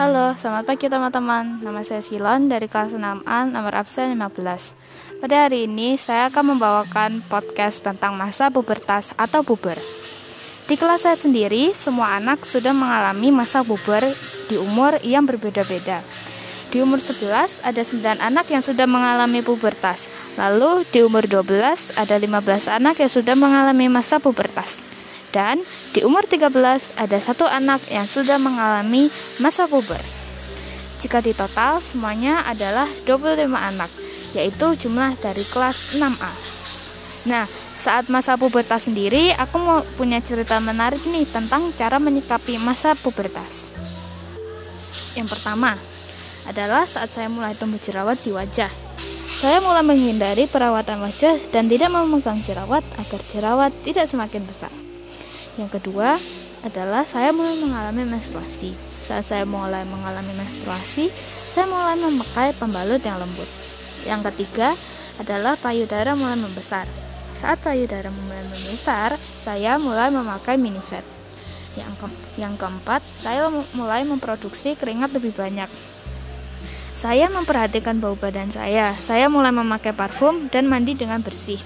Halo, selamat pagi teman-teman. Nama saya Silon dari kelas 6A, nomor absen 15. Pada hari ini, saya akan membawakan podcast tentang masa pubertas atau puber. Di kelas saya sendiri, semua anak sudah mengalami masa puber di umur yang berbeda-beda. Di umur 11, ada 9 anak yang sudah mengalami pubertas. Lalu, di umur 12, ada 15 anak yang sudah mengalami masa pubertas. Dan di umur 13 ada satu anak yang sudah mengalami masa puber. Jika di total semuanya adalah 25 anak, yaitu jumlah dari kelas 6A. Nah, saat masa pubertas sendiri, aku mau punya cerita menarik nih tentang cara menyikapi masa pubertas. Yang pertama adalah saat saya mulai tumbuh jerawat di wajah. Saya mulai menghindari perawatan wajah dan tidak memegang jerawat agar jerawat tidak semakin besar. Yang kedua adalah saya mulai mengalami menstruasi. Saat saya mulai mengalami menstruasi, saya mulai memakai pembalut yang lembut. Yang ketiga adalah payudara mulai membesar. Saat payudara mulai membesar, saya mulai memakai mini set. Yang, ke yang keempat, saya mulai memproduksi keringat lebih banyak. Saya memperhatikan bau badan saya. Saya mulai memakai parfum dan mandi dengan bersih.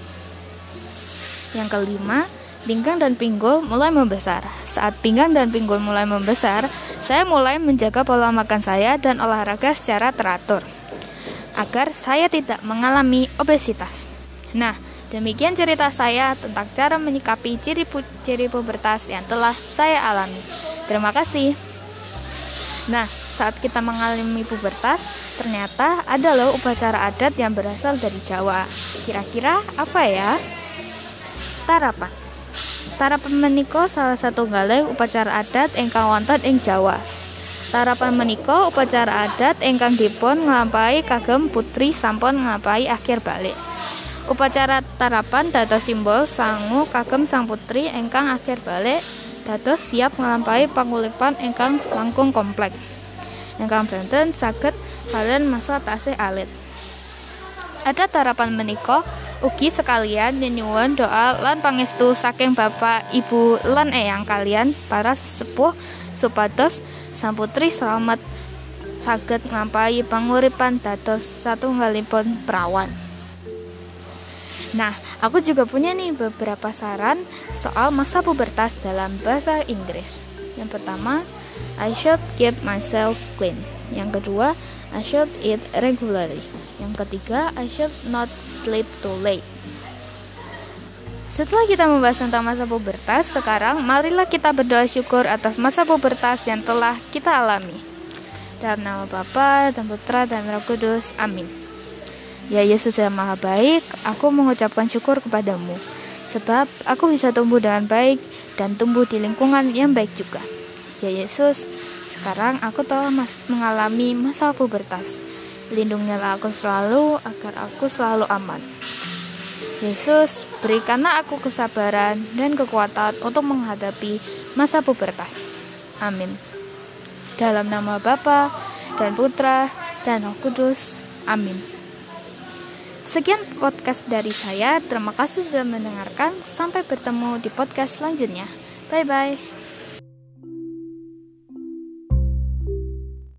Yang kelima, pinggang dan pinggul mulai membesar. Saat pinggang dan pinggul mulai membesar, saya mulai menjaga pola makan saya dan olahraga secara teratur agar saya tidak mengalami obesitas. Nah, demikian cerita saya tentang cara menyikapi ciri pu ciri pubertas yang telah saya alami. Terima kasih. Nah, saat kita mengalami pubertas, ternyata ada loh upacara adat yang berasal dari Jawa. Kira-kira apa ya? Tarapan. Tarapan menika salah satu gale upacara adat ingkang wonten ing Jawa. Tarapan menika upacara adat ingkang dipun nglampahi kagem putri sampun nglampahi akhir balik. Upacara tarapan dados simbol sangu kagem sang putri ingkang akhir balik dados siap nglampahi pangulipan ingkang langkung komplek. Ingkang benten saged kalian masa tasih alit. Ada tarapan menika Ugi sekalian nyuwun doa lan pangestu saking Bapak, Ibu lan eyang kalian para sesepuh supados putri selamat saged ngampahi panguripan dados satunggalipun perawan. Nah, aku juga punya nih beberapa saran soal masa pubertas dalam bahasa Inggris. Yang pertama, I should keep myself clean. Yang kedua, I should eat regularly. Yang ketiga, I should not sleep too late. Setelah kita membahas tentang masa pubertas, sekarang marilah kita berdoa syukur atas masa pubertas yang telah kita alami. Dalam nama Bapa dan Putra dan Roh Kudus. Amin. Ya Yesus yang Maha Baik, aku mengucapkan syukur kepadamu, sebab aku bisa tumbuh dengan baik dan tumbuh di lingkungan yang baik juga. Ya Yesus, sekarang aku telah mas mengalami masa pubertas. Lindungilah aku selalu agar aku selalu aman. Yesus, berikanlah aku kesabaran dan kekuatan untuk menghadapi masa pubertas. Amin. Dalam nama Bapa dan Putra dan Roh Kudus. Amin. Sekian podcast dari saya. Terima kasih sudah mendengarkan. Sampai bertemu di podcast selanjutnya. Bye bye.